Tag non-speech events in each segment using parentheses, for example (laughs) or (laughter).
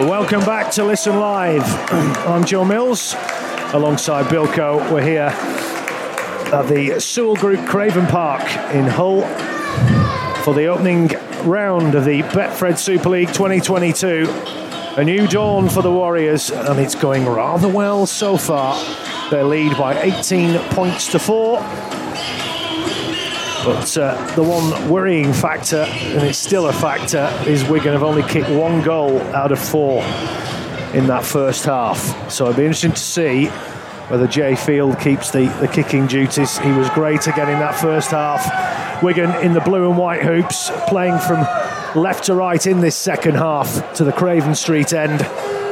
Welcome back to Listen Live. (clears throat) I'm Joe Mills alongside Bilko. We're here at the Sewell Group Craven Park in Hull for the opening round of the Betfred Super League 2022. A new dawn for the Warriors, and it's going rather well so far. They lead by 18 points to four. But uh, the one worrying factor, and it's still a factor, is Wigan have only kicked one goal out of four in that first half. So it'll be interesting to see whether Jai Field keeps the, the kicking duties. He was great again in that first half. Wigan in the blue and white hoops, playing from left to right in this second half to the Craven Street end.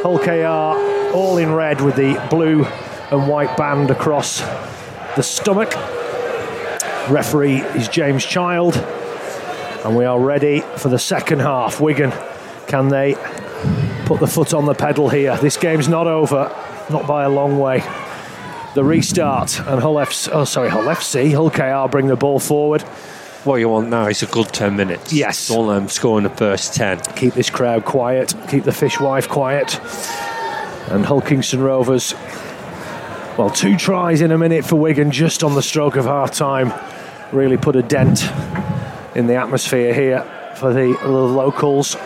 Hull KR all in red with the blue and white band across the stomach. Referee is James Child, and we are ready for the second half. Wigan, can they put the foot on the pedal here? This game's not over, not by a long way. The restart and Hull FC, oh sorry, Hull FC, Hull KR bring the ball forward. What you want now is a good 10 minutes. Yes. Don't let them score in the first 10. Keep this crowd quiet, keep the fishwife quiet. And Hull Kingston Rovers, well, two tries in a minute for Wigan just on the stroke of half time really put a dent in the atmosphere here for the, the locals.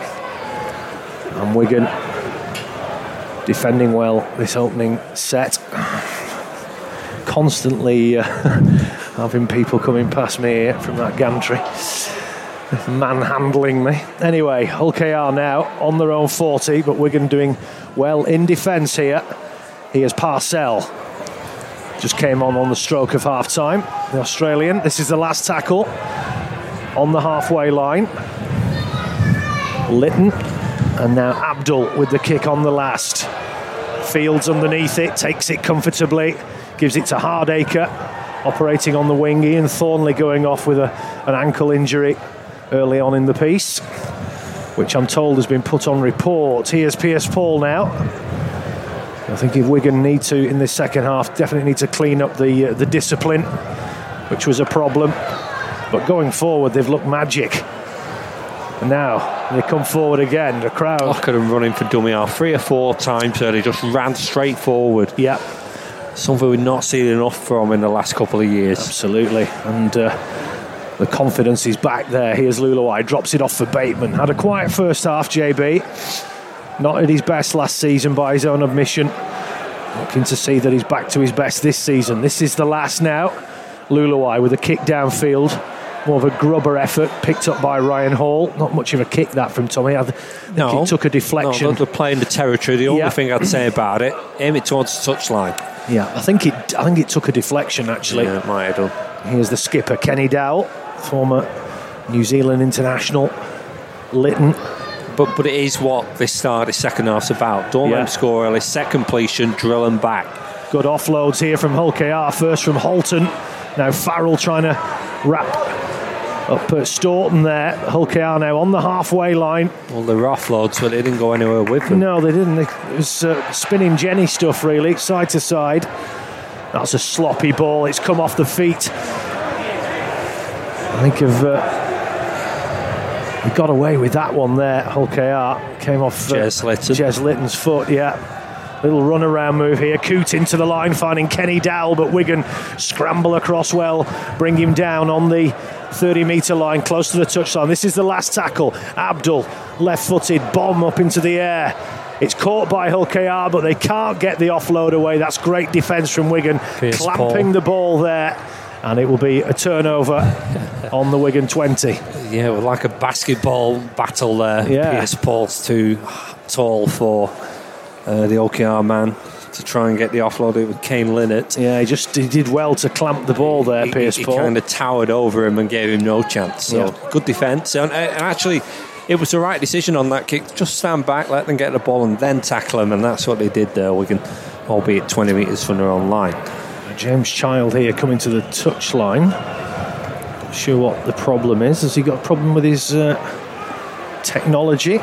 And Wigan defending well this opening set. Constantly uh, (laughs) having people coming past me from that gantry, manhandling me. Anyway, Hull KR now on their own 40, but Wigan doing well in defence here. He Here's Parcell just came on on the stroke of half time. The Australian. This is the last tackle on the halfway line. Litten and now Abdull with the kick on the last. Fields underneath it, takes it comfortably, gives it to Hardaker, operating on the wing. Iain Thornley going off with a, an ankle injury early on in the piece, which I'm told has been put on report. Here's Pearce-Paul now. I think if Wigan need to in this second half, definitely need to clean up the uh, the discipline, which was a problem. But going forward, they've looked magic. And now they come forward again. The crowd. Look at them running for dummy half three or four times. They just ran straight forward. Yeah. Something we've not seen enough from in the last couple of years. Absolutely. And uh, the confidence is back there. Here's Leuluai, drops it off for Bateman. Had a quiet first half, JB. Not at his best last season by his own admission. Looking to see that he's back to his best this season. This is the last now. Leuluai with a kick downfield. More of a grubber effort picked up by Ryan Hall. Not much of a kick that from Tommy. I think No. it took a deflection. No, they're playing the territory. The only Yeah. thing I'd say about it, aim it towards the touchline. Yeah, I think it. I think it took a deflection actually. Yeah, it might have done. Here's the skipper Kenny Dowell, former New Zealand international. Litten. But but it is what this start, this second half's about. Don't Yeah. let them score early. Set completion, drill them back. Good offloads here from Hull KR. First from Halton. Now Farrell trying to wrap up at Storton there. Hull KR now on the halfway line. Well, they were offloads, but they didn't go anywhere with them. No, they didn't. It was uh, spinning Jenny stuff, really, side to side. That's a sloppy ball. It's come off the feet. I think of. Uh, he got away with that one there. Hull KR came off uh, Jez Litten. Jez Litten's foot, yeah. Little run around move here. Coote into the line, finding Kenny-Dowall, but Wigan scramble across well, bring him down on the 30 metre line, close to the touchline. This is the last tackle. Abdull, left footed, bomb up into the air. It's caught by Hull KR, but they can't get the offload away. That's great defence from Wigan, Pearce clamping Paul. the ball there. And it will be a turnover on the Wigan 20. Yeah, was like a basketball battle there. Yeah. Pearce-Paul's too tall for uh, the OKR man to try and get the offload It with Kane Linnett. Yeah, he just he did well to clamp the ball there, He, Pearce he Paul. kind of towered over him and gave him no chance. So Yeah. good defence. And, uh, and actually, it was the right decision on that kick. Just stand back, let them get the ball, and then tackle them. And that's what they did there. Wigan, albeit 20 metres from their own line. James Child here coming to the touchline. Not sure what the problem is. Has he got a problem with his uh, technology?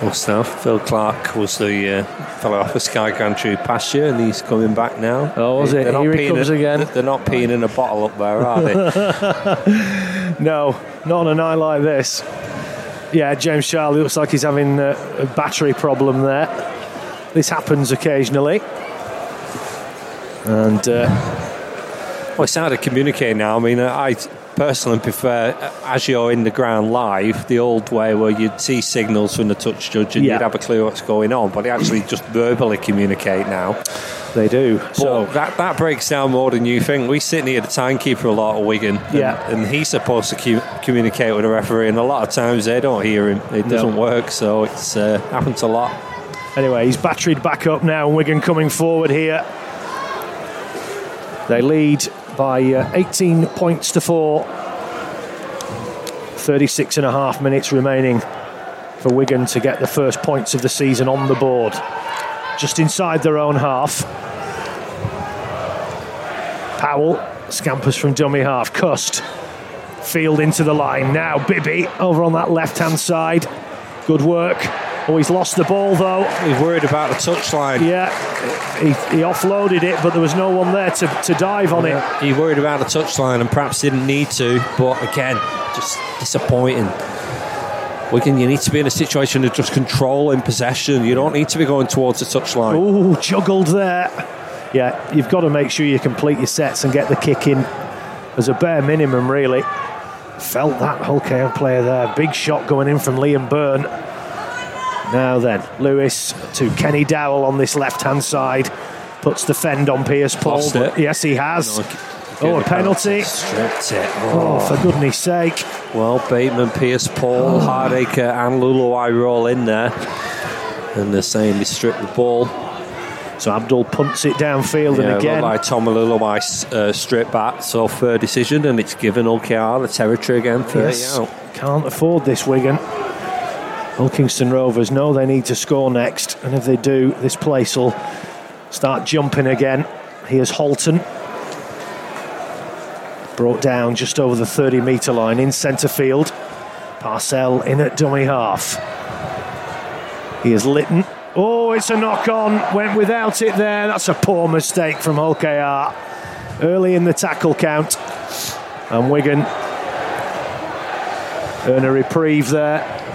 Well, now Phil Clark was the uh, fellow off the Sky Gantry past year, and he's coming back now. Oh, was it? They're Here he comes in- again. They're not peeing in a bottle up there, are they? (laughs) No, not on a night like this. Yeah, James Charlie looks like he's having a, a battery problem there. This happens occasionally. And uh, Well, it's hard to communicate now. I mean, I personally prefer, as you're in the ground live, the old way where you'd see signals from the touch judge and Yeah. you'd have a clue what's going on, but they actually just verbally communicate now. they do. So So that, that breaks down more than you think. We sit near the timekeeper a lot at Wigan, and, Yeah. and he's supposed to cu- communicate with the referee, and a lot of times they don't hear him. It doesn't work, so it's uh, happens a lot. Anyway, he's batteried back up now, and Wigan coming forward here. They lead by uh, 18 points to four. 36 and a half minutes remaining for Wigan to get the first points of the season on the board. Just inside their own half. Powell scampers from dummy half. Cust. Field into the line. Now Bibby over on that left hand side. Good work. Oh, he's lost the ball though. He's worried about the touchline. Yeah, he, he offloaded it, but there was no one there to, to dive on it. He worried about the touchline and perhaps didn't need to, but again, just disappointing. Wigan, you need to be in a situation of just controlling possession. You don't need to be going towards the touchline. Ooh, juggled there. Yeah, you've got to make sure you complete your sets and get the kick in as a bare minimum, really. Felt that Hull KR player there. Big shot going in from Liam Byrne. Now then, Lewis to Kenny-Dowall on this left hand side. Puts the fend on Pearce-Paul. Yes, he has. Oh, a penalty. Stripped it. Oh, Oh. for goodness sake. Well, Bateman, Pearce, Paul, Hardaker, and Leuluai roll in there. And they're saying they stripped the ball. So Abdull punts it downfield, Yeah, and again, by Tom Leuluai uh, straight back. So third decision, and it's given OKR the territory again. 30 Yes, out. can't afford this Wigan. Hull Kingston Rovers know they need to score next, and if they do, this place will start jumping again. Here's Halton. Brought down just over the 30 metre line in centre field. Parcell in at dummy half. Here's Litten. Oh, it's a knock on. Went without it there. That's a poor mistake from Hull KR. Early in the tackle count. And Wigan earn a reprieve there.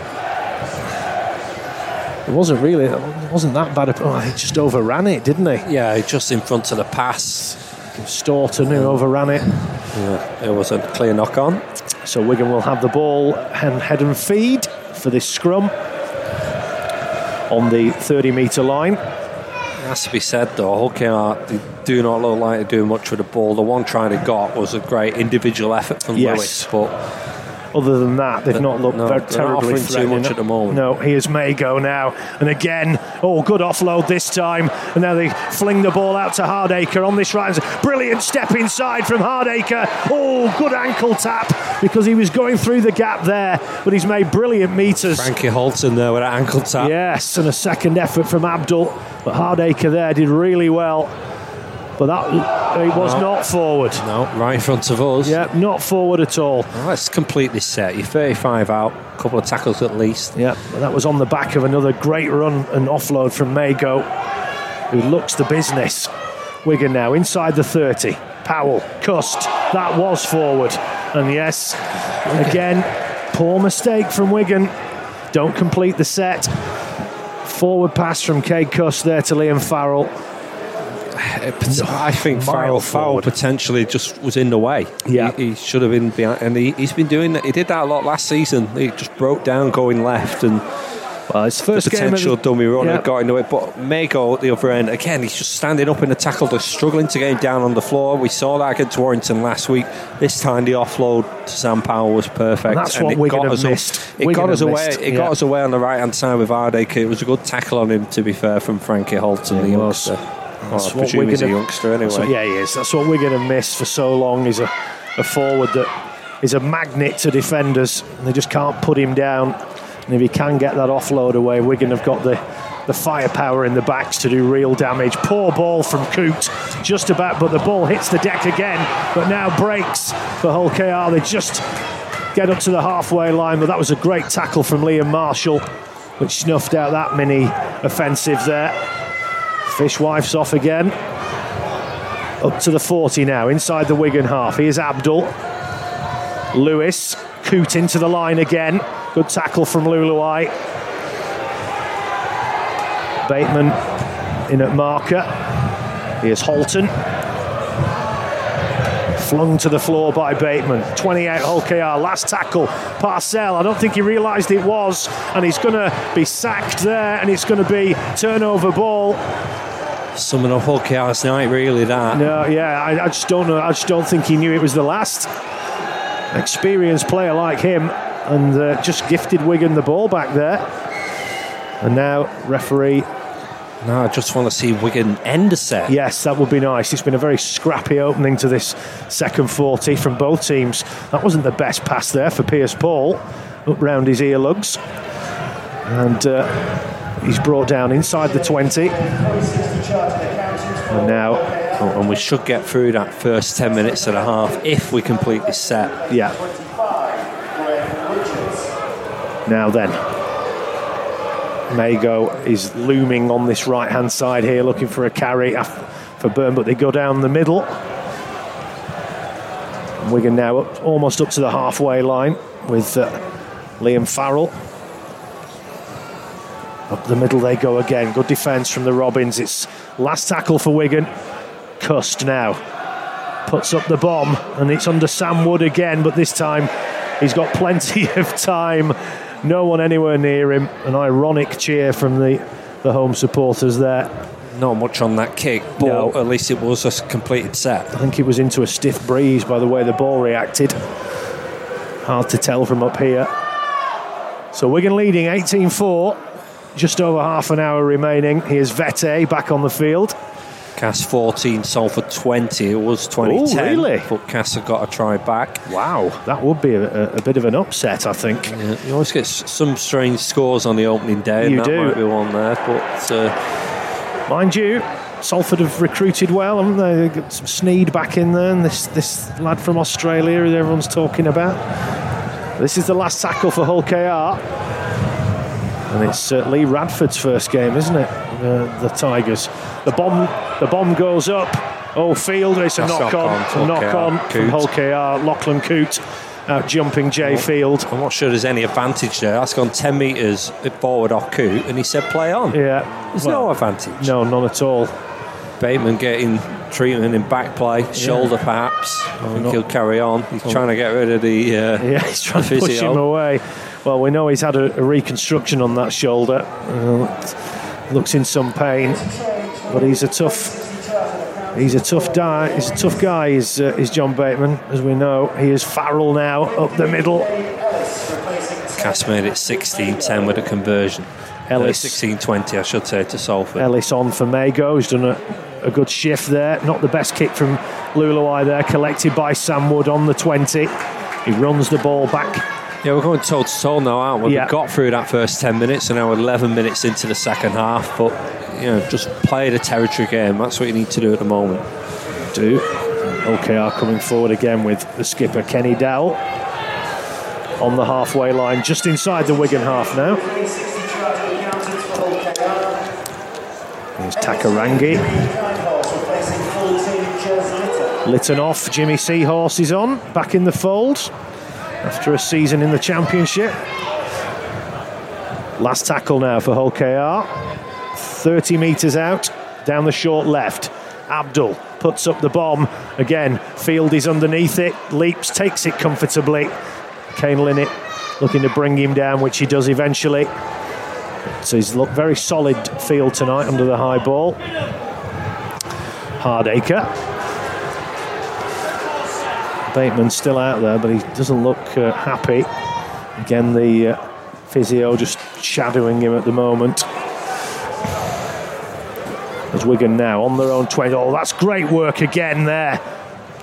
It wasn't really, it wasn't that bad. Oh, he just overran it, didn't he? Yeah, just in front of the pass. Storton who overran it. Yeah, it was a clear knock on. So Wigan will have the ball and head and feed for this scrum on the 30 metre line. It has to be said though, Hull they do not look like they're doing much with the ball. The one try they got was a great individual effort from Yes. Lewis, but Other than that, they've not looked no, very they're not terribly offering too threatening. much at the moment. No, here's Mago now, and again, oh, good offload this time, and now they fling the ball out to Hardaker on this right. Brilliant step inside from Hardaker. Oh, good ankle tap because he was going through the gap there, but he's made brilliant meters. Frankie Halton there with an ankle tap. Yes, and a second effort from Abdull, but Hardaker there did really well. But that it was No. not forward. No, right in front of us. Yeah, not forward at all. Well, let's complete this set. You're 35 out, a couple of tackles at least. Yeah, that was on the back of another great run and offload from Mago, who looks the business. Wigan now inside the 30. Powell, Cust, that was forward. And yes, again, poor mistake from Wigan. Don't complete the set. Forward pass from Cade Cust there to Liam Farrell. I think Farrell, Farrell potentially just was in the way. Yeah. he, he should have been behind, and he, he's been doing that. He did that a lot last season. He just broke down going left, and Well, his first game of potential the- dummy runner Yeah. got into it. But Mago at the other end, again, he's just standing up in the tackle. They're struggling to get him down on the floor. We saw that against Warrington last week. This time, the offload to Sam Powell was perfect. And that's what it Wigan got us missed. It Wigan got us away. missed, It yeah. got us away on the right hand side with Hardaker. It was a good tackle on him, to be fair, from Frankie Halton, the It was. youngster. That's I what presume he's a youngster anyway. Yeah, he is. That's what Wigan have missed for so long. Is a, a forward that is a magnet to defenders, and they just can't put him down. And if he can get that offload away, Wigan have got the the firepower in the backs to do real damage. Poor ball from Coote, just about, but the ball hits the deck again. But now breaks for Hull KR. They just get up to the halfway line, but that was a great tackle from Liam Marshall, which snuffed out that mini offensive there. Fishwife's off again. Up to the 40 now, inside the Wigan half. Here's Abdull. Lewis, Coote into the line again. Good tackle from Leuluai. Bateman in at marker. Here's Halton. Flung to the floor by Bateman. 28 Hull KR. Last tackle. Parcell. I don't think he realised it was. And he's going to be sacked there. And it's going to be turnover ball. Summing up Hull KR's night, really, that. No, yeah, I, I just don't know. I just don't think he knew it was the last. Experienced player like him. And uh, just gifted Wigan the ball back there. And now, referee no, I just want to see Wigan end a set. Yes, that would be nice. It's been a very scrappy opening to this second 40 from both teams. That wasn't the best pass there for Pearce-Paul, up round his earlugs. And uh, he's brought down inside the 20. And now. Oh, and we should get through that first 10 minutes and a half if we complete this set. Yeah. Now then, Mago is looming on this right hand side here, looking for a carry for Byrne, but they go down the middle. Wigan now up, almost up to the halfway line with uh, Liam Farrell. Up the middle they go again. Good defence from the Robins. It's last tackle for Wigan. Cust now puts up the bomb, and it's under Sam Wood again, but this time he's got plenty (laughs) of time no one anywhere near him. An ironic cheer from the, the home supporters there. Not much on that kick, but no. at least it was a completed set. I think it was into a stiff breeze by the way the ball reacted. Hard to tell from up here. So Wigan leading 18 4. Just over half an hour remaining. Here's Vete back on the field. Cas 14, Salford 20. It was 2010. Ooh, really? But Cas have got a try back. Wow, that would be a, a bit of an upset, I think. Yeah, you always get some strange scores on the opening day. You that do. might be one there. But uh, mind you, Salford have recruited well, haven't they? They've got some Sneyd back in there, and this this lad from Australia that everyone's talking about. This is the last tackle for Hull KR. And it's uh, Lee Radford's first game, isn't it? Uh, the Tigers. The bomb, the bomb goes up. Oh, Field, it's a knock, on, on knock on from Hull KR. Lachlan Coote out jumping Jai Field. I'm not sure there's any advantage there. That's gone 10 metres forward off Coote, and he said play on. Yeah. There's well, no advantage. No, none at all. Bateman getting treatment in back play, shoulder yeah. perhaps. I think he'll carry on. He's oh. trying to get rid of the. Uh, (laughs) yeah, he's trying to push him away. Well, we know he's had a, a reconstruction on that shoulder. Uh, looks in some pain, but he's a tough. He's a tough guy. He's a tough guy. Is uh, is John Bateman, as we know. He is Farrell now up the middle. Cas made it 16-10 with a conversion. Ellis, uh, 16-20, I should say, to Salford. Ellis on for Mago, He's done a, a good shift there. Not the best kick from Leuluai there, collected by Sam Wood on the 20. He runs the ball back yeah, we're going toe to toe now, aren't we? Yeah. We got through that first 10 minutes and now we're 11 minutes into the second half, but, you know, just play the territory game. That's what you need to do at the moment. Do. OKR coming forward again with the skipper, Kenny-Dowall, on the halfway line, just inside the Wigan half now. Here's Takairangi. Litten off, Jimmy Keinhorst is on, back in the fold after a season in the Championship. Last tackle now for Hull KR. 30 metres out, down the short left. Abdull puts up the bomb. Again, Field is underneath it, leaps, takes it comfortably. Kane Linnett looking to bring him down, which he does eventually. So he's looked very solid field tonight under the high ball. Hardaker Bateman still out there, but he doesn't look uh, happy. Again, the uh, physio just shadowing him at the moment. As Wigan now on their own 20. Oh, that's great work again there.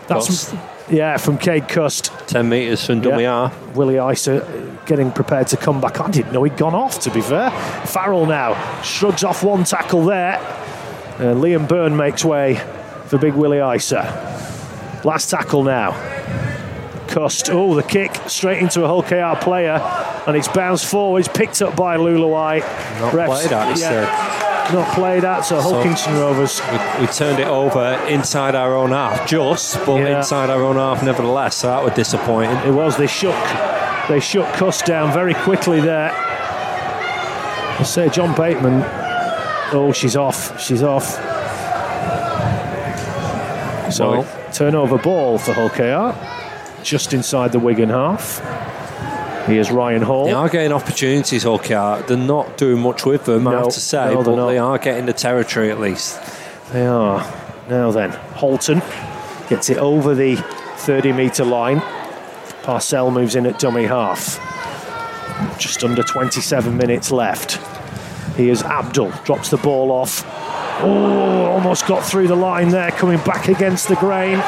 That's yeah from Cade Cust. 10 metres from Dummy yeah. Willie Isa getting prepared to come back. I didn't know he'd gone off. To be fair, Farrell now shrugs off one tackle there. Uh, Liam Byrne makes way for Big Willie Isa. Last tackle now. Cust. Oh, the kick straight into a Hull KR player, and it's bounced forwards, picked up by Leuluai. Not Refs, played at, he yeah, said. Not played at, so Hull Kingston Rovers. We, we, turned it over inside our own half, just, but yeah. inside our own half nevertheless, so that was disappointing. It was, they shook they shut Cust down very quickly there. I say John Bateman. Oh, she's off. She's off. So Well- turnover ball for Hull KR, just inside the Wigan half. Here's Ryan Hall. They are getting opportunities, Hull They're not doing much with them, I have to say, no, but not. they are getting the territory at least. They are. Now then, Halton gets it over the 30 metre line. Parcell moves in at dummy half. Just under 27 minutes left. Here's Abdull, drops the ball off. Oh, almost got through the line there, coming back against the grain.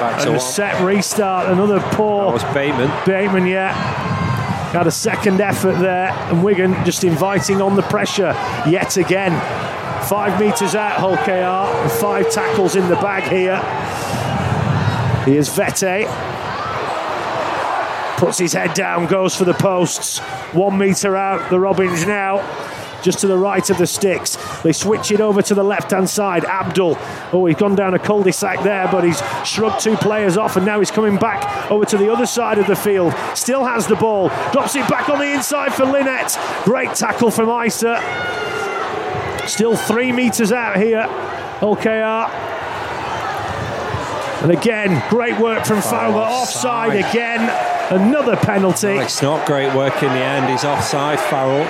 Back to And a set restart, another poor That was Bateman. Bateman, yeah. Had a second effort there, and Wigan just inviting on the pressure yet again. Five metres out, Hull KR, and five tackles in the bag here. Here's Vete. Puts his head down, goes for the posts. One metre out, the Robins now. Just to the right of the sticks. They switch it over to the left hand side. Abdull. Oh, he's gone down a cul de sac there, but he's shrugged two players off, and now he's coming back over to the other side of the field. Still has the ball. Drops it back on the inside for Linnett. Great tackle from Isa. Still three metres out here. OKR. And again, great work from. Offside offside. again. Another penalty. It's not great work in the end. He's offside, Farrell.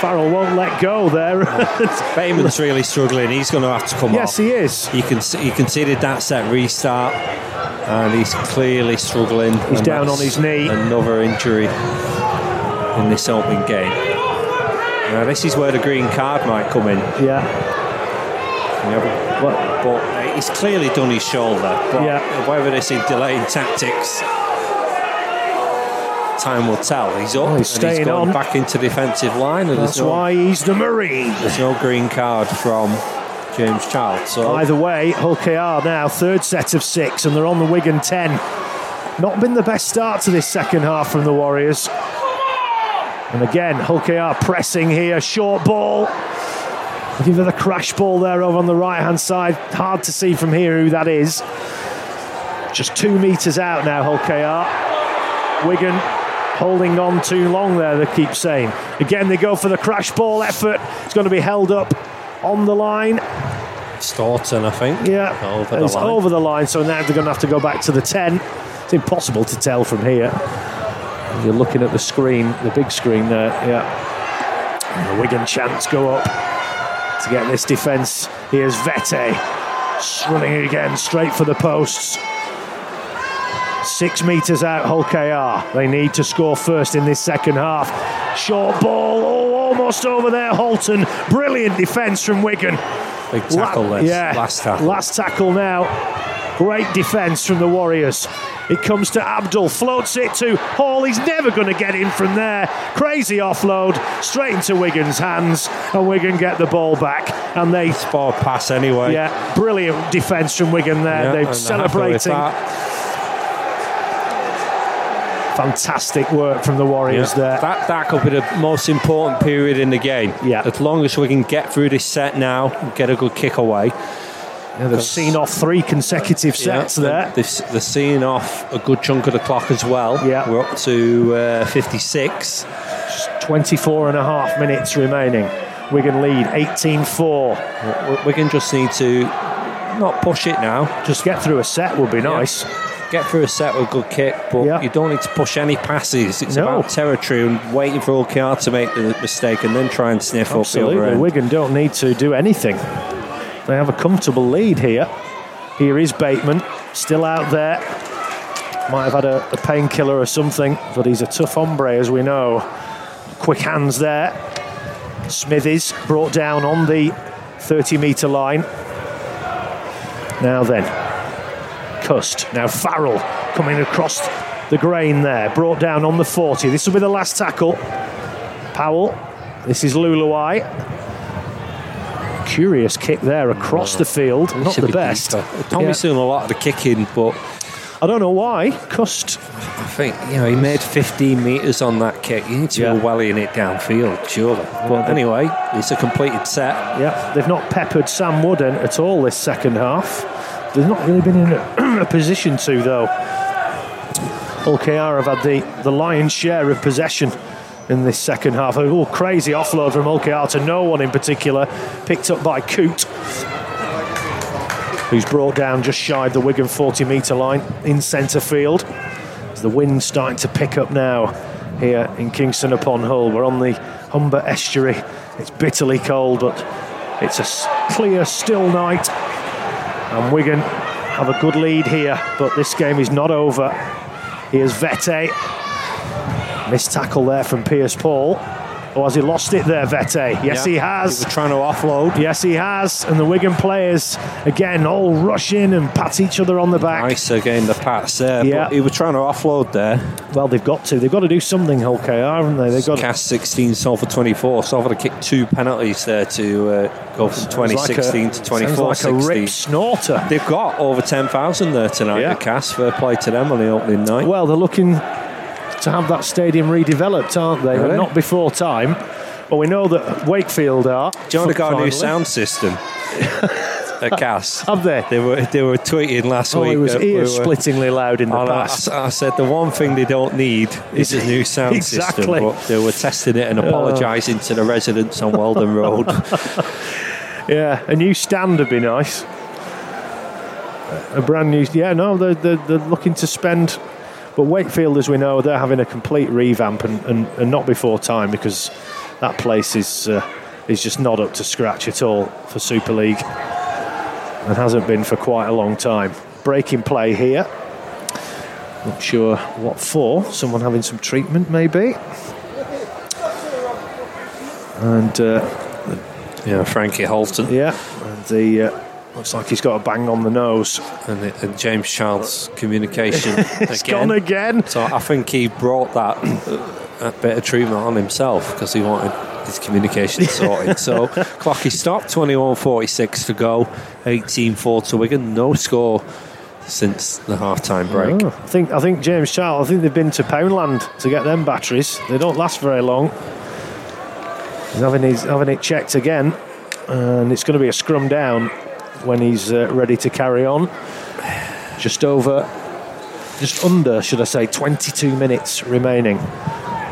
Farrell won't let go there. Bateman's (laughs) really struggling. He's going to have to come up. yes, off. he is. You can you conceded that set restart, and he's clearly struggling. He's down on his knee. Another injury in this opening game. Now this is where the green card might come in. Yeah. Yeah, but, but uh, he's clearly done his shoulder. But Yeah. whether this is delaying tactics, time will tell. He's up Oh, he's and he's going on. back into defensive line, and That's no, why he's the Marine. there's no green card from James Child. So Either way, Hull KR now, third set of six, and they're on the Wigan 10. Not been the best start to this second half from the Warriors. And again, Hull KR pressing here, short ball. Looking for the crash ball there over on the right hand side. Hard to see from here who that is. Just two metres out now, Hull KR. Wigan holding on too long there, they keep saying. Again, they go for the crash ball effort. It's going to be held up on the line. Storton, I think. Yeah, Over the it's line. over the line. So now they're going to have to go back to the 10. It's impossible to tell from here. You're looking at the screen, the big screen there. Yeah. And the Wigan chants go up to get this defence. Here's Vete running again straight for the posts. Six metres out, Hull KR. They need to score first in this second half. Short ball, oh, almost over there, Halton. Brilliant defence from Wigan. Big tackle La- yeah, Last tackle. Last tackle now. Great defence from the Warriors. It comes to Abdull, floats it to Hall. He's never going to get in from there. Crazy offload, straight into Wigan's hands, and Wigan get the ball back. And they, Forward pass anyway. yeah, brilliant defence from Wigan there. Yeah, They're celebrating. That. Fantastic work from the Warriors Yeah. there. That that could be the most important period in the game. Yeah. As long as we can get through this set now, and get a good kick away. Yeah, they've seen off three consecutive sets Yeah, there. They've, they're seeing off a good chunk of the clock as well. Yeah. We're up to uh, 56. 24 and a half minutes remaining. Wigan lead 18 4. We- Wigan just need to not push it now. Just get through a set would be nice. Get through a set with a good kick, but Yeah. you don't need to push any passes. It's No. about territory and waiting for OKR to make the mistake and then try and sniff up the other end. Wigan don't need to do anything. They have a comfortable lead here. Here is Bateman, still out there. Might have had a, a painkiller or something, but he's a tough hombre, as we know. Quick hands there. Smithies brought down on the 30 metre line. Now then, Cust. Now Farrell coming across the grain there, brought down on the 40. This will be the last tackle. Powell. This is Leuluai. Curious kick there across the field. Not the be best. Tommy's doing a lot of the kicking, but I don't know why. Cust. I think you know he made 15 metres on that kick. You need to Yeah. be wellying it downfield, surely. But anyway, it's a completed set. Yeah, they've not peppered Sam Wooden at all this second half. They've not really been in a, (clears throat) a position to, though. Hull KR have had the, the lion's share of possession in this second half. A crazy offload from Hull KR to no one in particular, picked up by Coote, who's brought down just shy of the Wigan 40 metre line in centre field. As the wind's starting to pick up now here in Kingston upon Hull. We're on the Humber estuary. It's bitterly cold, but it's a clear, still night. And Wigan have a good lead here, but this game is not over. Here's Vete. Missed tackle there from Pearce-Paul. Or has he lost it there, Vete? Yes, Yeah. he has. He was trying to offload. Yes, he has. And the Wigan players, again, all rush in and pat each other on the back. Nice again, the pats there. Yeah. But he was trying to offload there. Well, they've got to. They've got to do something, Hull KR, haven't they? They've got. Cast 16, Salford 24. Salford kicked two penalties there to uh, go from 2016 to 24 Sounds like a rip snorter. They've got over 10,000 there tonight Yeah. at Cast. Fair play to them on the opening night. Well, they're looking to have that stadium redeveloped, aren't they? Really? Not before time. Well, we know that Wakefield are. Do you want got a new sound system (laughs) at Cast? Have they? They were they were tweeting last Oh, week. it was ear splittingly loud in the And I, past. I said the one thing they don't need is a new sound (laughs) Exactly. system. But they were testing it and (laughs) oh. apologising to the residents on Wheldon Road. Yeah, a new stand would be nice. A brand new. Yeah, no, they're, they're, they're looking to spend. But Wakefield, as we know, they're having a complete revamp and, and, and not before time because that place is uh, is just not up to scratch at all for Super League and hasn't been for quite a long time. Breaking play here. Not sure what for. Someone having some treatment, maybe. And uh, yeah, Frankie Halton yeah, and the uh, looks like he's got a bang on the nose. and, the- and James Charles communication (laughs) It's gone again. again. So I think he brought that uh, bit of treatment on himself because he wanted his communication (laughs) sorted. so clock is stopped, 21.46 to go, 18-4 to Wigan. No score since the half-time break. Oh, I think I think James Charles. I think they've been to Poundland to get them batteries. They don't last very long. He's having his having it checked again, and it's going to be a scrum down when he's uh, ready to carry on. Just over, just under, should I say, 22 minutes remaining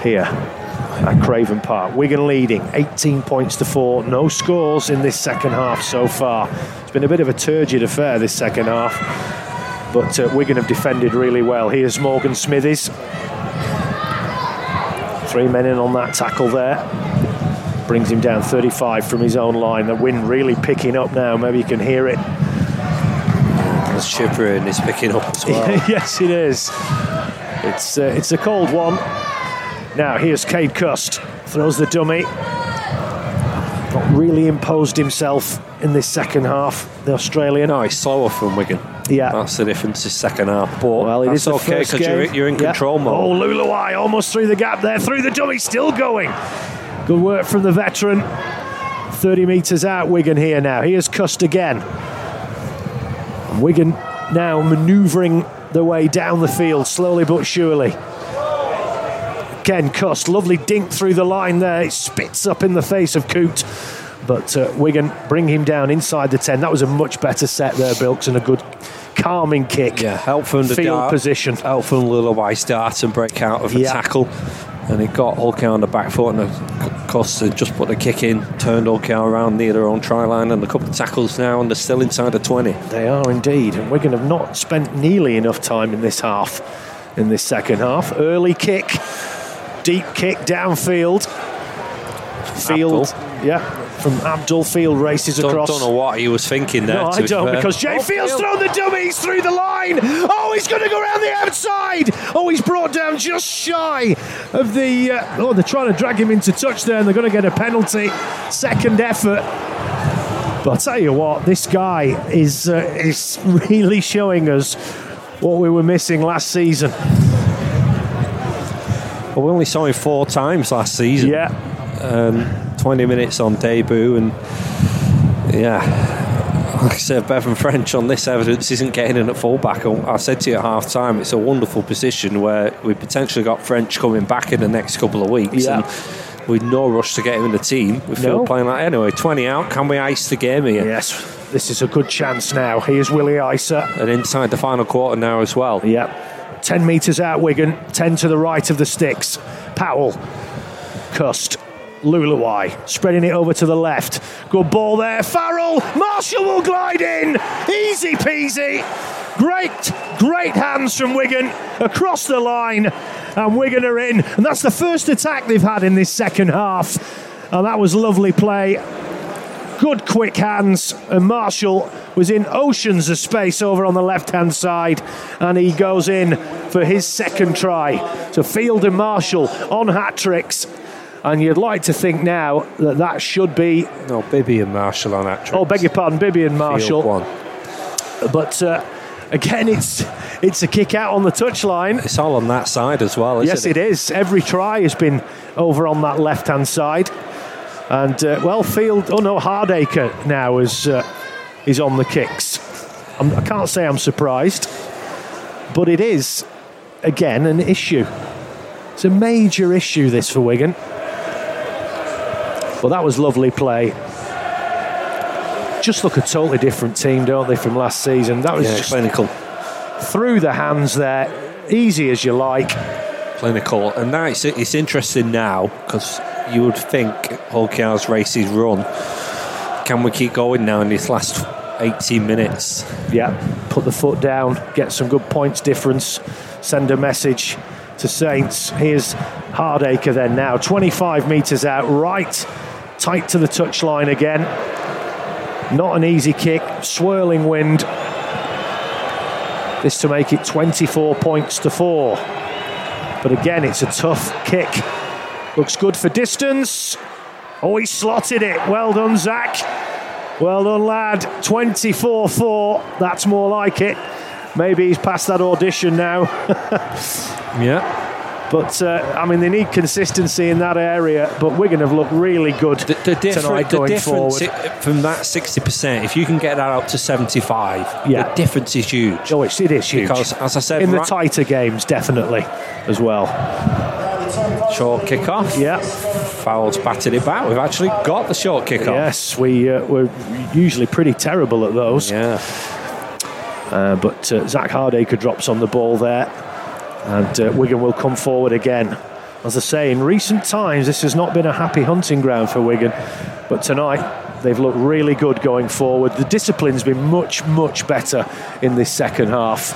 here at Craven Park. Wigan leading 18 points to four. No scores in this second half so far. It's been a bit of a turgid affair this second half but uh, Wigan have defended really well. Here's Morgan Smithies. Three men in on that tackle there. Brings him down 35 from his own line. The wind really picking up now. Maybe you can hear it. The shivering is picking up as well. (laughs) yes, it is. It's uh, it's a cold one. Now here's Cade Cust. Throws the dummy. Not really imposed himself in this second half. The Australian. no, he's slower from Wigan. Yeah. That's the difference this second half. But Well, it is okay because you're, you're in Yeah. control mode. Oh, Leuluai almost through the gap there, through the dummy, still going. Good work from the veteran. 30 metres out, Wigan here now. Here's Cust again. Wigan now manoeuvring the way down the field, slowly but surely. Again, Cust, lovely dink through the line there. It spits up in the face of Coote. But uh, Wigan bring him down inside the 10. That was a much better set there, Bilks, and a good calming kick. Yeah, help from the Field dart, position. Help from Lullaby start and break out of a Yeah. tackle. And it got Hulk on the back foot and of course they just put the kick in, turned Hulk around near their own try line and a couple of tackles now and they're still inside the 20. They are indeed. And Wigan have not spent nearly enough time in this half, in this second half. Early kick, deep kick downfield. Field, yeah, from Abdull. Field races Don't, across. don't know what he was thinking there. No, to I don't, because Jai Oh, Field's Field. thrown the dummies through the line. Oh, he's going to go around the outside. Oh, he's brought down just shy of the. Uh, oh, they're trying to drag him into touch there, and they're going to get a penalty. Second effort. But I'll tell you what, this guy is uh, is really showing us what we were missing last season. Well, we only saw him four times last season. Yeah, 20 minutes on debut and yeah like I said Bevan French on this evidence isn't getting in at fullback I said to you at half time it's a wonderful position where we potentially got French coming back in the next couple of weeks Yeah. and with no rush to get him in the team we feel No. playing like anyway 20 out can we ice the game here yes, this is a good chance now. Here's Willie Isa. and inside the final quarter now as well Yeah. 10 metres out, Wigan, 10 to the right of the sticks. Powell, Cust, Leuluai, spreading it over to the left. Good ball there. Farrell, Marshall will glide in. Easy peasy. Great, great hands from Wigan across the line. And Wigan are in. And that's the first attack they've had in this second half. And that was lovely play. Good quick hands. And Marshall was in oceans of space over on the left hand side. And he goes in for his second try. So Field and Marshall on hat tricks. And you'd like to think now that that should be. No, Bibby and Marshall on that. Oh, beg your pardon, Bibby and Marshall. Field one. But uh, again, it's it's a kick out on the touchline. It's all on that side as well, isn't Yes, it is. Every try has been over on that left hand side. And uh, well, Field. Oh no, Hardaker now is uh, is on the kicks. I'm, I can't say I'm surprised, but it is again an issue. It's a major issue this for Wigan. Well, that was lovely play. Just look a totally different team, don't they, from last season? That was Yeah, just clinical. through the hands there, easy as you like. clinical. And now it's, it's interesting now because you would think Hull KR's race is run. Can we keep going now in this last 18 minutes? Yeah, put the foot down, get some good points difference, send a message to Saints. Here's Hardacre then now, 25 metres out, right, tight to the touchline again. Not an easy kick, swirling wind. This to make it 24 points to four. But again, it's a tough kick. Looks good for distance. Oh, he slotted it. Well done, Zak. Well done, lad. 24 4. That's more like it. Maybe he's passed that audition now. (laughs) Yeah. But, uh, I mean, they need consistency in that area. But Wigan have looked really good The, the, tonight going forward. from that 60%, if you can get that up to 75, Yeah. the difference is huge. Oh, it's, it is huge. Because, as I said, in the tighter games, definitely, as well. short kick off. Yeah. Fowles batted it back. We've actually got the short kick off. Yes, we, uh, we're usually pretty terrible at those. Yeah. Uh, but uh, Zak Hardaker drops on the ball there, and uh, Wigan will come forward again. As I say, in recent times, this has not been a happy hunting ground for Wigan, but tonight they've looked really good going forward. The discipline's been much, much better in this second half.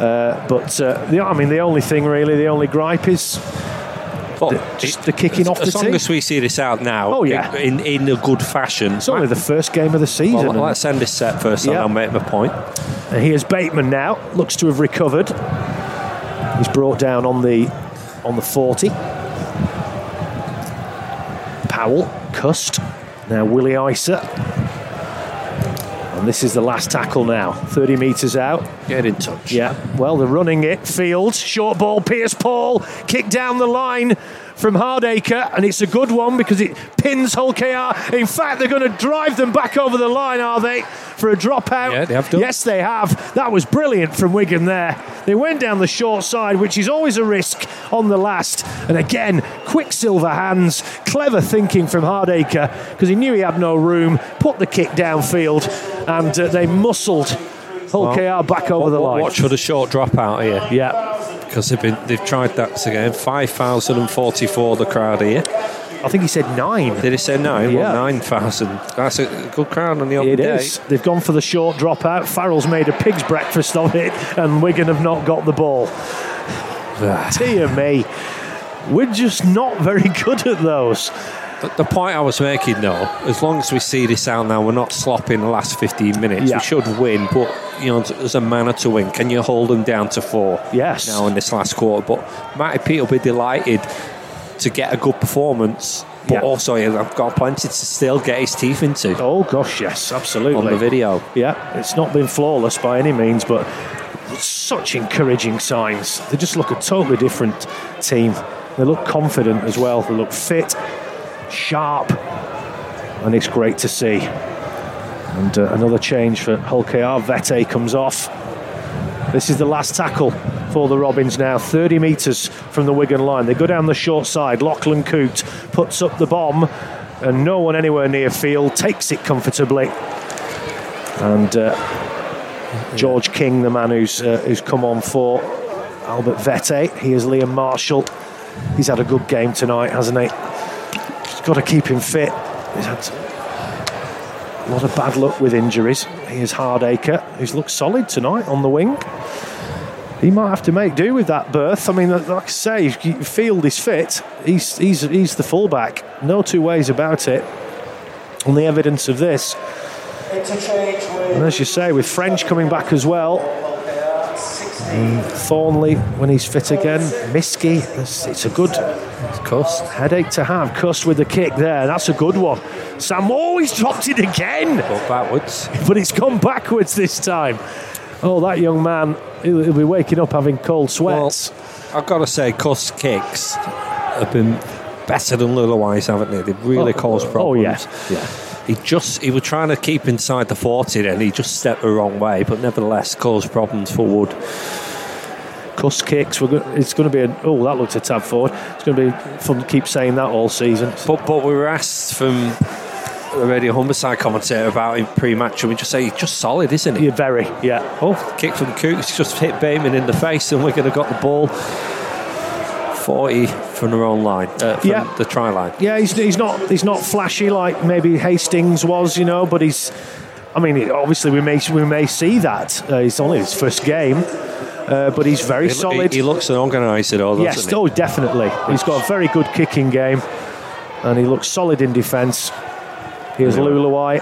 Uh, but uh, the, I mean, the only thing really, the only gripe is But just the kicking off the as the long tee. as we see this out now, Oh, yeah. in, in a good fashion. It's only the first game of the season. well, let's end this set first, and I'll make my point. And here's Bateman now. Looks to have recovered. He's brought down on the on the 40. Powell, Cust. Now Willie Isa. And this is the last tackle now. 30 metres out. Get in touch. Yeah, well, they're running it. Fields, short ball, Pearce-Paul, kick down the line from Hardaker, and it's a good one because it pins Hull KR. In fact, they're going to drive them back over the line, are they, for a dropout? Yeah, they have done. Yes, they have. That was brilliant from Wigan there. They went down the short side, which is always a risk on the last. And again, quicksilver hands, clever thinking from Hardaker because he knew he had no room, put the kick downfield, and uh, they muscled Hull KR back over the line. Watch for the short dropout here Yeah, because they've been they've tried that again. Five thousand and forty-four. The crowd here. I think he said nine. Did he say nine? Yeah. Well, nine thousand. That's a good crowd on the open It day. is. They've gone for the short dropout. Farrell's made a pig's breakfast of it, and Wigan have not got the ball. Dear me. We're just not very (laughs) good at those. The, the point I was making, though, as long as we see this out now, we're not slopping the last 15 minutes. Yeah. We should win, but you know, there's a manner to win. Can you hold them down to four? Yes. Now in this last quarter, but Matty Peet will be delighted to get a good performance, but Yeah. also I've got plenty to still get his teeth into Oh, gosh, yes, absolutely. on the video. Yeah, it's not been flawless by any means, but such encouraging signs. They just look a totally different team. They look confident as well. They look fit, sharp, and it's great to see. And uh, another change for Hull KR. Vete comes off. This is the last tackle for the Robins now. 30 metres from the Wigan line. They go down the short side. Lachlan Coote puts up the bomb, and no one anywhere near field takes it comfortably. And uh, George King, the man who's uh, who's come on for Albert Vete. Here's Liam Marshall. He's had a good game tonight, hasn't he? He's got to keep him fit. He's had a lot of bad luck with injuries. Here's Hardaker, who's looked solid tonight on the wing. He might have to make do with that berth. I mean, like I say, Field is fit. He's, he's, he's the fullback. No two ways about it. On the evidence of this. And as you say, with French coming back as well, and Thornley when he's fit again, Miski, it's, it's a good Cust. headache to have. Cust with the kick there, that's a good one. Sam, oh, he's dropped it again, But backwards. but it's gone backwards this time. Oh, that young man, he'll, he'll be waking up having cold sweats. I've got to say, Cust's kicks have been better than otherwise, haven't they? They've really Oh, caused oh, problems. yeah, yeah. He just he was trying to keep inside the 40 then he just stepped the wrong way but nevertheless caused problems for Wood Cust kicks. We're go- it's going to be a, oh, that looked a tad forward. It's going to be fun to keep saying that all season. but but we were asked from the radio homicide commentator about him pre-match and we just say he's just solid isn't he Yeah, very, yeah. oh kick from Cooks just hit Bateman in the face and we're going to got the ball 40 from their own line uh, from Yeah. the try line Yeah, he's, he's not he's not flashy like maybe Hastings was, you know, but he's. I mean, obviously we may we may see that. Uh, it's only his first game, uh, but he's very he, solid. he looks an organiser though doesn't yes, he? oh, definitely. He's got a very good kicking game, and he looks solid in defence. Here's. Leuluai,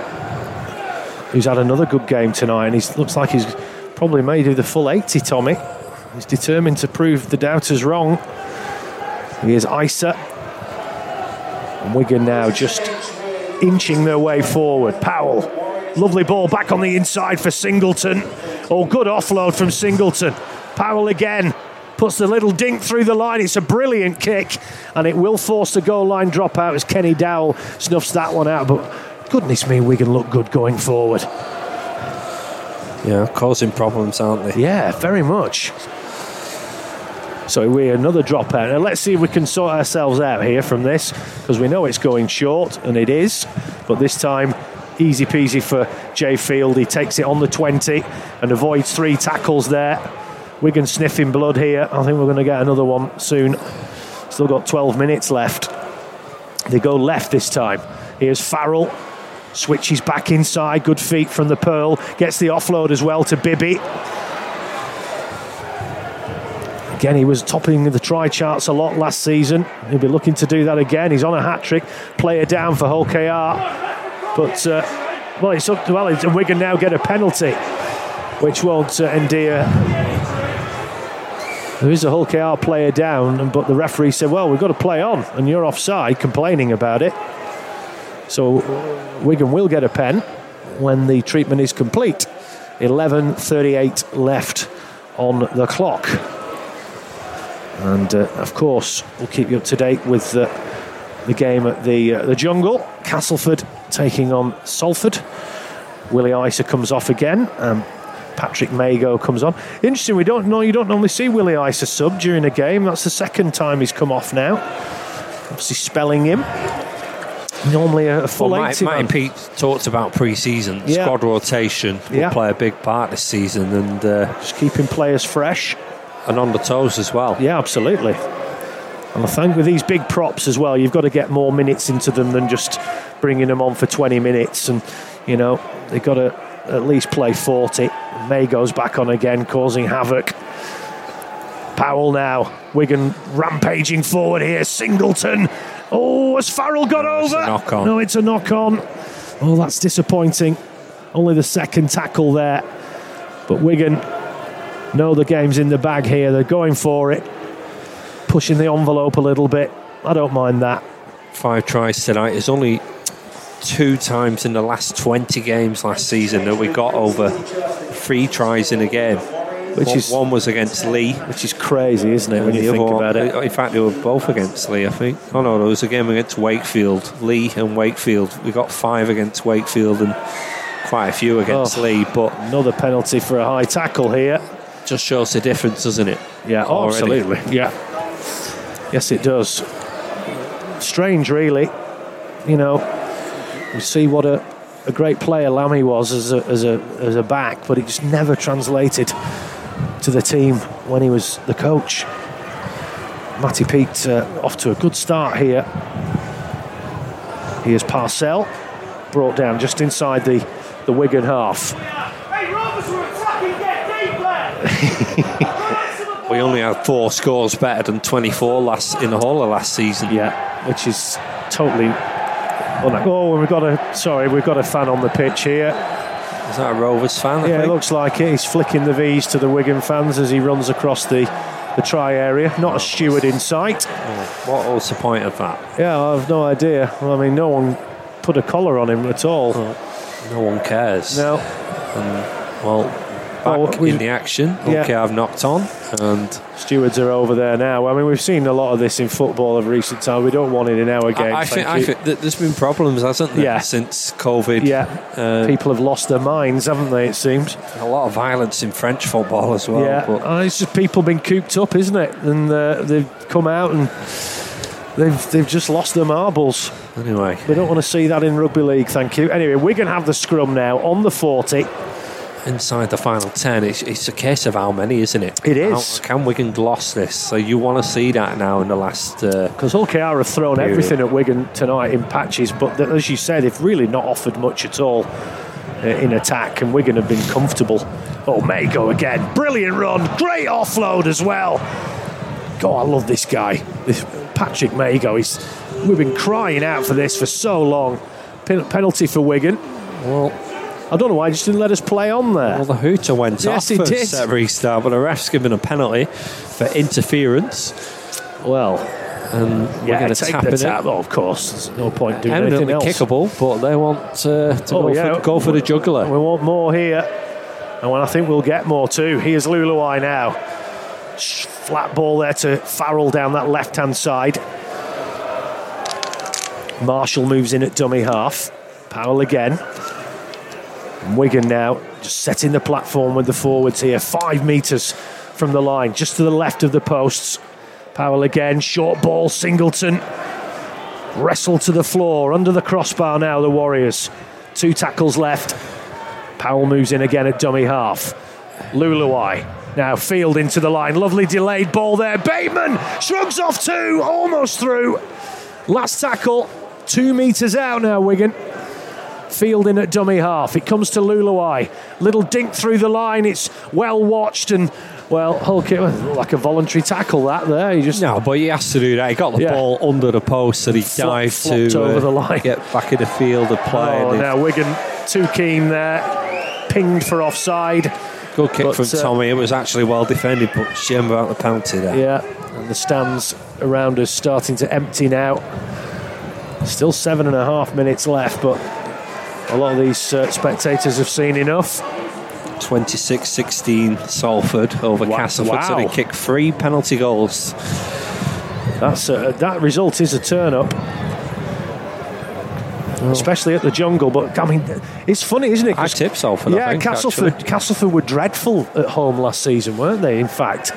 who's had another good game tonight, and he looks like he's probably may do the full 80. Tommy, he's determined to prove the doubters wrong. Here's Isa. And Wigan now just inching their way forward. Powell, lovely ball back on the inside for Singleton. Oh, good offload from Singleton. Powell again puts the little dink through the line. It's a brilliant kick, and it will force the goal line dropout as Kenny-Dowall snuffs that one out. But goodness me, Wigan look good going forward. yeah causing problems aren't they Yeah, very much. So we another dropout. Now let's see if we can sort ourselves out here from this because we know it's going short and it is. But this time, easy peasy for Jai Field. He takes it on the 20 and avoids three tackles there. Wigan sniffing blood here. I think we're going to get another one soon. Still got 12 minutes left. They go left this time. Here's Farrell. Switches back inside. Good feet from the Pearl. Gets the offload as well to Bibby. Again, he was topping the try charts a lot last season. He'll be looking to do that again. He's on a hat trick. Player down for Hull KR. But, uh, well, it's up to well, Wigan now get a penalty, which won't uh, endear. There is a Hull KR player down, but the referee said, well, we've got to play on, and you're offside, complaining about it. So Wigan will get a pen when the treatment is complete. 11.38 left on the clock. And uh, of course, we'll keep you up to date with uh, the game at the uh, the jungle. Castleford taking on Salford. Willie Isa comes off again. Um, Patrick Mago comes on. Interesting. We don't know. You don't normally see Willie Isa sub during a game. That's the second time he's come off now. Obviously, spelling him. Normally a, a full Well, Mike, 80 Mike man. and Peet talked about pre-season Yeah. squad rotation will Yeah. play a big part this season and uh, Just keeping players fresh. and on the toes as well. Yeah, absolutely. And I think with these big props as well, you've got to get more minutes into them than just bringing them on for 20 minutes. And, you know, they've got to at least play 40. May goes back on again, causing havoc. Powell now. Wigan rampaging forward here. Singleton. Oh, has Farrell got No, it's over? a knock on. No, it's a knock on. Oh, that's disappointing. Only the second tackle there. But Wigan know the game's in the bag here. They're going for it, pushing the envelope a little bit. I don't mind that. Five tries tonight. There's only two times in the last 20 games last season that we got over three tries in a game. Which one, is- one was against Leigh. Which is crazy, isn't it, when you think about it? In fact, they were both against Leigh, I think. Oh no, there was a game against Wakefield. Leigh and Wakefield. We got five against Wakefield and quite a few against Oh. Leigh, but Another penalty for a high tackle here. just shows the difference, doesn't it? Yeah, oh, absolutely. Yeah. Yes, it does. Strange, really. You know, we see what a, a great player Lammy was as a, as, a, as a back, but it just never translated to the team when he was the coach. Matty Peet uh, off to a good start here. Here's Parcell, brought down just inside the, the Wigan half. Hey, Rovers are attacking, get deep there! We only had four scores better than 24 last in the whole of last season. Yeah, which is totally. Oh, we've got a sorry, we've got a fan on the pitch here. Is that a Rovers fan? I Yeah, it looks like it. He's flicking the V's to the Wigan fans as he runs across the the try area. Not a oh, steward in sight. What was the point of that? Yeah, I have no idea. I mean, no one put a collar on him at all. No one cares. No, um, Well, back Oh, in the action. Yeah. Okay, I've knocked on, and stewards are over there now. I mean, we've seen a lot of this in football of recent time. We don't want it in our game. I, I think I think there's been problems, hasn't there, Yeah. since COVID? yeah, Uh, people have lost their minds, haven't they? It seems. a lot of violence in French football as well. yeah, But Uh, it's just people been cooped up, isn't it? And uh, they've come out and they've they've just lost their marbles. anyway, We don't want to see that in rugby league. Thank you. Anyway, we're going to have the scrum now on the forty. Inside the final 10, it's, it's a case of how many, isn't it? It is. How, can Wigan gloss this? So you want to see that now in the last. Uh, Because Hull KR have thrown Period. everything at Wigan tonight in patches, but as you said, they've really not offered much at all uh, in attack, and Wigan have been comfortable. Oh, Mago again. Brilliant run. Great offload as well. God, I love this guy. This Patrick Mago. He's, we've been crying out for this for so long. Pen- penalty for Wigan. well, I don't know why he just didn't let us play on there. well, the hooter went Yes, off he did. set restart, but the ref's given a penalty for interference. Well, And we're going to take tap the it tap. Oh, of course, there's no point doing Evidently anything else. kickable, but they want uh, to Oh, go, yeah. for, go for the juggler. We want more here. And well, I think we'll get more too. Here's Leuluai now. Flat ball there to Farrell down that left hand side. Marshall moves in at dummy half. Powell again. Wigan now just setting the platform with the forwards here. Five metres from the line, just to the left of the posts. Powell again. Short ball, Singleton. Wrestle to the floor. Under the crossbar now, the Warriors. Two tackles left. Powell moves in again at dummy half. Leuluai now field into the line. Lovely delayed ball there. Bateman shrugs off two, almost through. Last tackle, two metres out now, Wigan. Field in at dummy half. It comes to Leuluai. Little dink through the line. It's well watched and, well, Hulk, like a voluntary tackle that there. He just No, but he has to do that. He got the Yeah. ball under the post, so he Flop- dived to uh, over the line. get back in the field of play. Oh, now Wigan too keen there. Pinged for offside. Good kick but, from uh, Tommy. It was actually well defended, but shame about the penalty there. Yeah, and the stands around us starting to empty now. Still seven and a half minutes left, but a lot of these uh, spectators have seen enough. 26-16 Salford over Wow. Castleford. So they kick three penalty goals. That's a, that result is a turn up. Especially at the jungle, but I mean, it's funny, isn't it? I tipped Salford. Yeah, think, Castleford. actually. Castleford were dreadful at home last season, weren't they? In fact,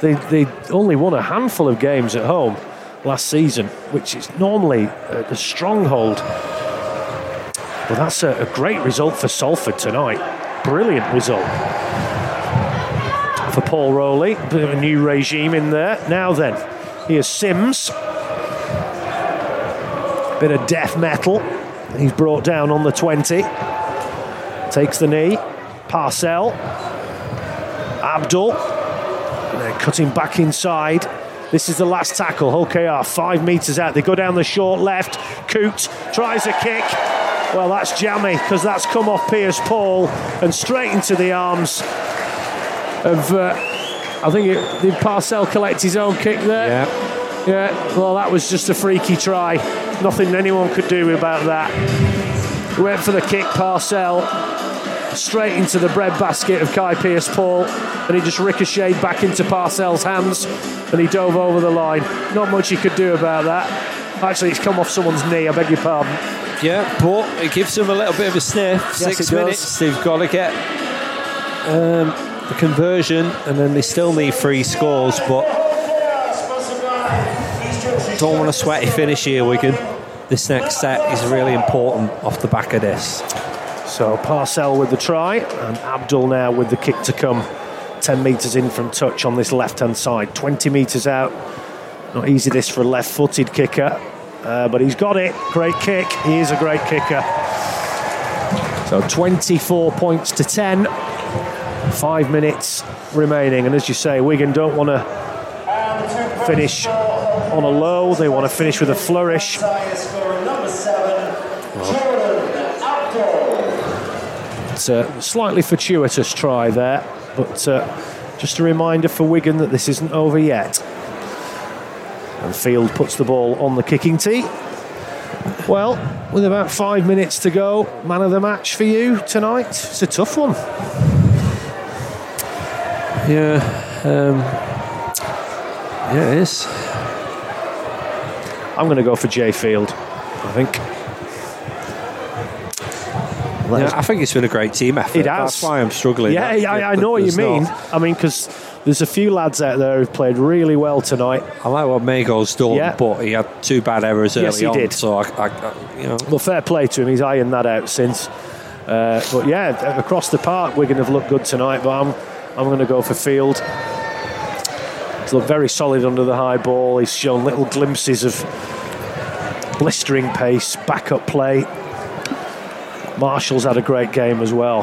they they only won a handful of games at home last season, which is normally a, a stronghold. But that's a, a great result for Salford tonight. Brilliant result for Paul Rowley. Bit of a new regime in there. Now then, here's Sims. Bit of death metal. He's brought down on the 20. Takes the knee. Parcell. Abdull. And then cutting back inside. This is the last tackle. Hull KR five metres out. They go down the short left. Coote tries a kick. Well, that's jammy because that's come off Pearce-Paul and straight into the arms of. Uh, I think it, did Parcell collect his own kick there? Yeah. Yeah, well, that was just a freaky try. Nothing anyone could do about that. Went for the kick, Parcell, straight into the breadbasket of Kai Pearce-Paul, and he just ricocheted back into Parcell's hands, and he dove over the line. Not much he could do about that. Actually, it's come off someone's knee, I beg your pardon. Yeah, but it gives them a little bit of a sniff. Six it does. minutes, they've got to get um, the conversion, and then they still need three scores, but don't want a sweaty finish here, Wigan. This next set is really important off the back of this. So Parcell with the try, and Abdull now with the kick to come 10 metres in from touch on this left hand side. 20 metres out. Not easy this for a left footed kicker, uh, but he's got it. Great kick. He is a great kicker. So 24 points to 10. Five minutes remaining. And as you say, Wigan don't want to finish on a low, they want to finish with a flourish. It's a slightly fortuitous try there, but uh, just a reminder for Wigan that this isn't over yet. And Field puts the ball on the kicking tee. Well, with about five minutes to go, man of the match for you tonight. It's a tough one. Yeah, um, yeah, it is. I'm going to go for Jai Field. I think. Yeah, I think it's been a great team effort. It has. That's why I'm struggling. Yeah, That- I that- know what you there's mean. not- I mean, because there's a few lads out there who've played really well tonight. I like what Mago's done, Yeah. but he had two bad errors early Yes, he on. did. So I, I, I you know, Well, fair play to him. He's ironed that out since. Uh, but yeah, across the park, Wigan have looked good tonight. But I'm, I'm going to go for Field. He's looked very solid under the high ball. He's shown little glimpses of blistering pace, backup play. Marshall's had a great game as well.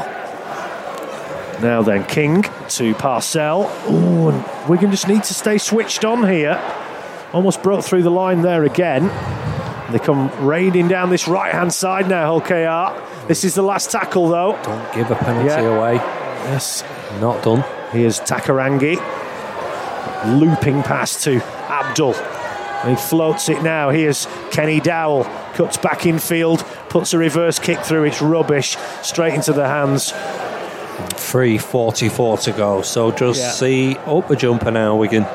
Now then, King to Parcell. Oh, and Wigan just need to stay switched on here. Almost broke through the line there again. They come raining down this right hand side now, Hull KR. This is the last tackle though. don't give a penalty Yeah. away. Yes, Not done. here's Takairangi. Looping pass to Abdull. And he floats it now. Here's Kenny-Dowall. Cuts back in field, puts a reverse kick through. It's rubbish. Straight into the hands. 3.44 to go. So just Yeah. see up a jumper now, we can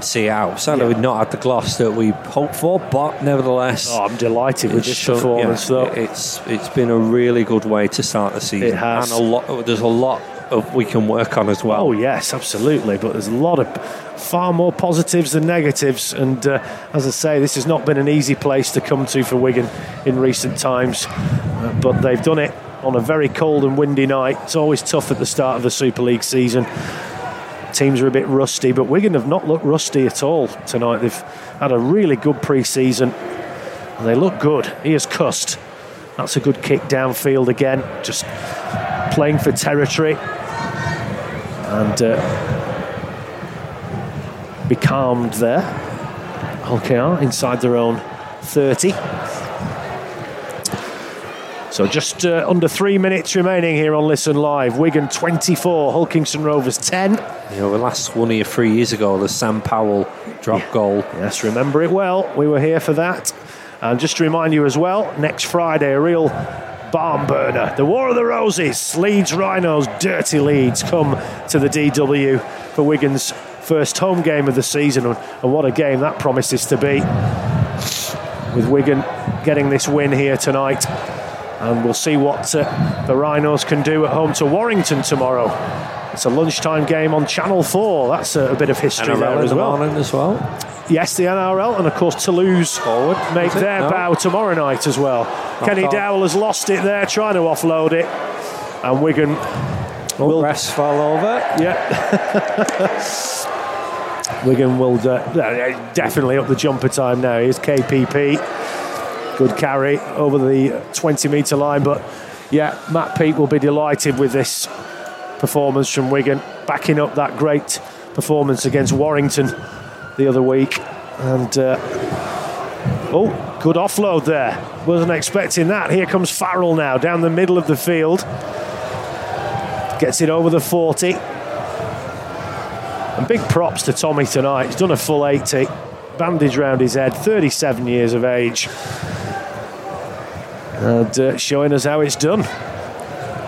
see out. Sadly, Yeah. we've not had the gloss that we hoped for, but nevertheless. Oh, I'm delighted with this performance yeah, though. It's it's been a really good way to start the season. It has. and a lot. There's a lot of we can work on as well. Oh yes, absolutely. But there's a lot of far more positives than negatives, and uh, as I say, this has not been an easy place to come to for Wigan in recent times. Uh, but they've done it on a very cold and windy night. It's always tough at the start of the Super League season. Teams are a bit rusty, but Wigan have not looked rusty at all tonight. They've had a really good pre-season, and they look good. Here's Cust. That's a good kick downfield again, just playing for territory and uh, be calmed there. KR inside their own 30. So just uh, under three minutes remaining here on Listen Live. Wigan 24, Hull Kingston Rovers 10. You know, the last one here three years ago, the Sam Powell drop goal. Yes, remember it well. We were here for that. And just to remind you as well, next Friday, a real barn burner. The War of the Roses. Leeds Rhinos, dirty Leeds, come to the DW for Wigan's first home game of the season. And what a game that promises to be. With Wigan getting this win here tonight. And we'll see what uh, the Rhinos can do at home to Warrington tomorrow. It's a lunchtime game on Channel 4. That's a, a bit of history there NRL in as well. as well. Yes, the NRL, and of course Toulouse Forward, make their No? bow tomorrow night as well. Kenny on. Dowell has lost it there, trying to offload it, and Wigan, Will Will- rest fall over. yeah, (laughs) Wigan will uh, definitely up the jumper time now. Here's KPP, good carry over the 20 metre line, but yeah, Matt Peet will be delighted with this performance from Wigan, backing up that great performance against Warrington the other week, and. Uh, Oh, good offload there. Wasn't expecting that. Here comes Farrell now down the middle of the field. Gets it over the 40. And big props to Tommy tonight. He's done a full 80. Bandage round his head, 37 years of age. And uh, showing us how it's done.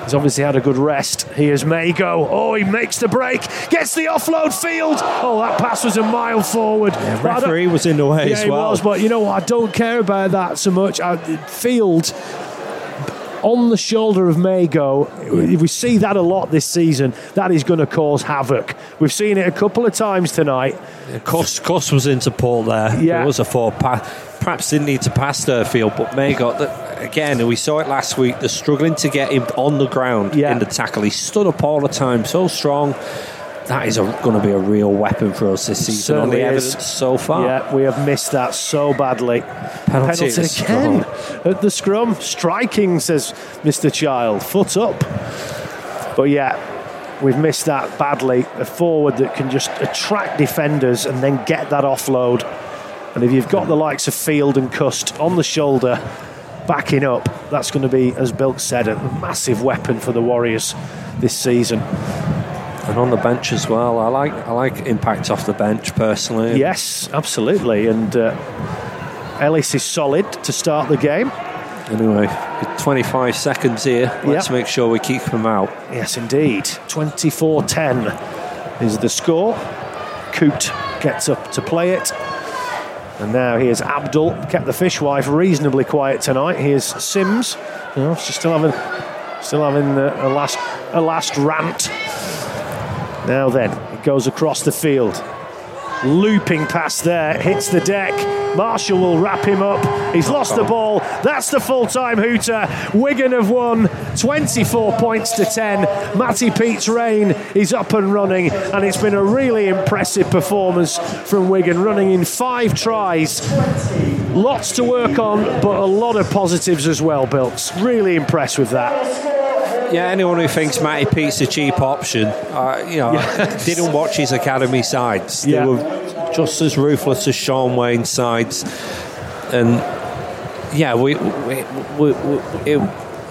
He's obviously had a good rest. Here's Mago. Oh, he makes the break. Gets the offload field. Oh, that pass was a mile forward. But Referee was in the way yeah, as well. was, but you know what? I don't care about that so much. I, field on the shoulder of Mago. If we see that a lot this season, that is going to cause havoc. We've seen it a couple of times tonight. Cust, Cust was in support there. Yeah. There was a four pass. Perhaps didn't need to pass their field, but Mago. got again. We saw it last week. They're struggling to get him on the ground Yeah. in the tackle. He stood up all the time, so strong. that is going to be a real weapon for us this season on the Certainly is. so far. Yeah, we have missed that so badly. Penalty the again at the scrum. Striking, says Mr. Child. Foot up. But yeah, we've missed that badly. A forward that can just attract defenders and then get that offload. And if you've got the likes of Field and Cust on the shoulder, backing up, that's going to be, as Bilk said, a massive weapon for the Warriors this season. And on the bench as well. I like I like impact off the bench personally. Yes, absolutely. And uh, Ellis is solid to start the game. Anyway, 25 seconds here, let's Yep. make sure we keep them out. Yes, indeed. 24 10 is the score. Coote gets up to play it. And now here's Abdull. Kept the fishwife reasonably quiet tonight. Here's Sims. You know, she's still having, still having uh, a last, a last rant. Now then, it goes across the field. Looping past there, hits the deck. Marshall will wrap him up. He's lost the ball. That's the full time hooter. Wigan have won 24 points to 10. Matty Peet's reign is up and running, and it's been a really impressive performance from Wigan, running in five tries. Lots to work on, but a lot of positives as well, Bilks. Really impressed with that. Yeah, anyone who thinks Matty Peet's a cheap option, uh, you know, (laughs) didn't watch his academy sides. They Yeah. were just as ruthless as Shaun Wane's sides, and yeah, we, we, we, we it,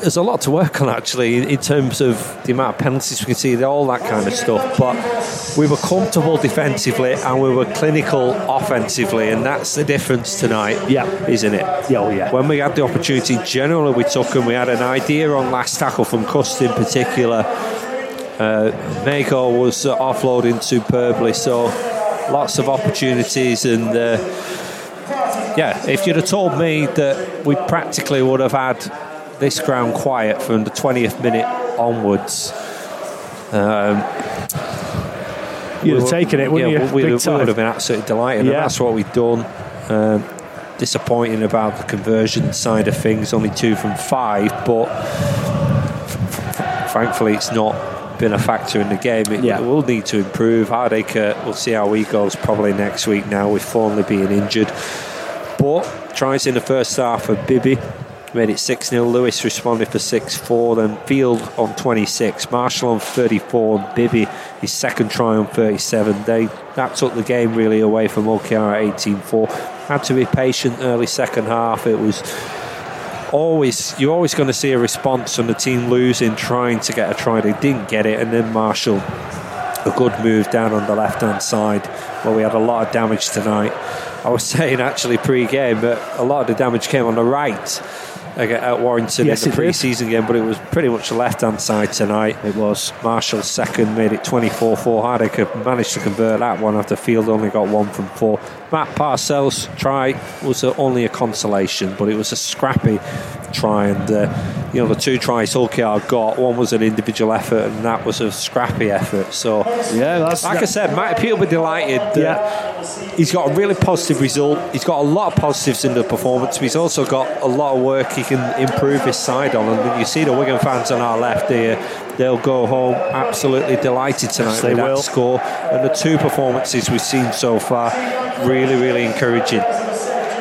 there's a lot to work on actually in terms of the amount of penalties we can see, all that kind of stuff. But we were comfortable defensively and we were clinical offensively, and that's the difference tonight. Yeah. isn't it? Yeah, oh, yeah. When we had the opportunity, generally we took them. We had an idea on last tackle from Cust in particular. Uh, was uh, offloading superbly, so lots of opportunities. And uh, yeah, if you'd have told me that we practically would have had this ground quiet from the 20th minute onwards, um, You'd we have were- taken it, wouldn't yeah, you? We, Big we would have been absolutely delighted, Yeah. and that's what we've done. Um, disappointing about the conversion side of things, only two from five, but thankfully it's not been a factor in the game. It Yeah. will need to improve. Hardaker, we'll see how he goes probably next week now with Thornley being injured. But tries in the first half of Bibby. Made it 6 0. Lewis responded for 6 4. Then Field on 26. Marshall on 34. And Bibby, his second try on 37. They, that took the game really away from OKR at 18 4. Had to be patient early second half. It was always you're always going to see a response from the team losing, trying to get a try. They didn't get it, and then Marshall, a good move down on the left hand side where we had a lot of damage tonight. I was (laughs) saying actually pre-game that a lot of the damage came on the right at Warrington Yes, in the did. pre-season game, but it was pretty much the left hand side tonight. It was. Marshall's second made it 24 4. Hardaker managed to convert that one after Field only got one from four. Matt Parcells' try was only a consolation, but it was a scrappy try. And, uh, you know, the two tries Hull KR got, one was an individual effort, and that was a scrappy effort. So, Yeah, that's like I said, Matt Peet will be delighted. that Yeah. He's got a really positive result. He's got a lot of positives in the performance. But he's also got a lot of work he can improve his side on. And you see the Wigan fans on our left here. They'll go home absolutely delighted tonight they with that will. score. And the two performances we've seen so far, really, really encouraging.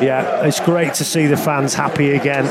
Yeah, it's great to see the fans happy again.